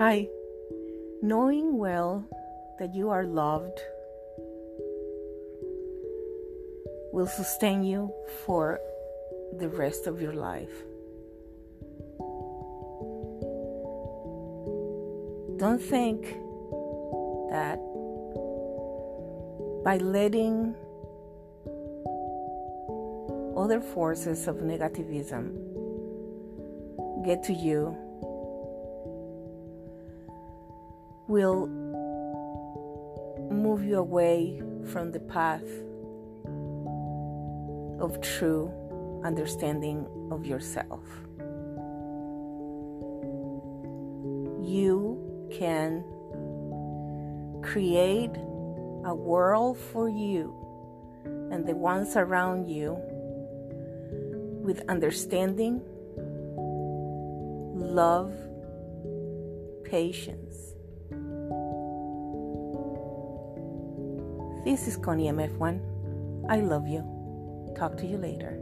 Hi. Knowing well that you are loved will sustain you for the rest of your life. Don't think that by letting other forces of negativism get to you will move you away from the path of true understanding of yourself. You can create a world for you and the ones around you with understanding, love, patience. This is Connie MF1. I love you. Talk to you later.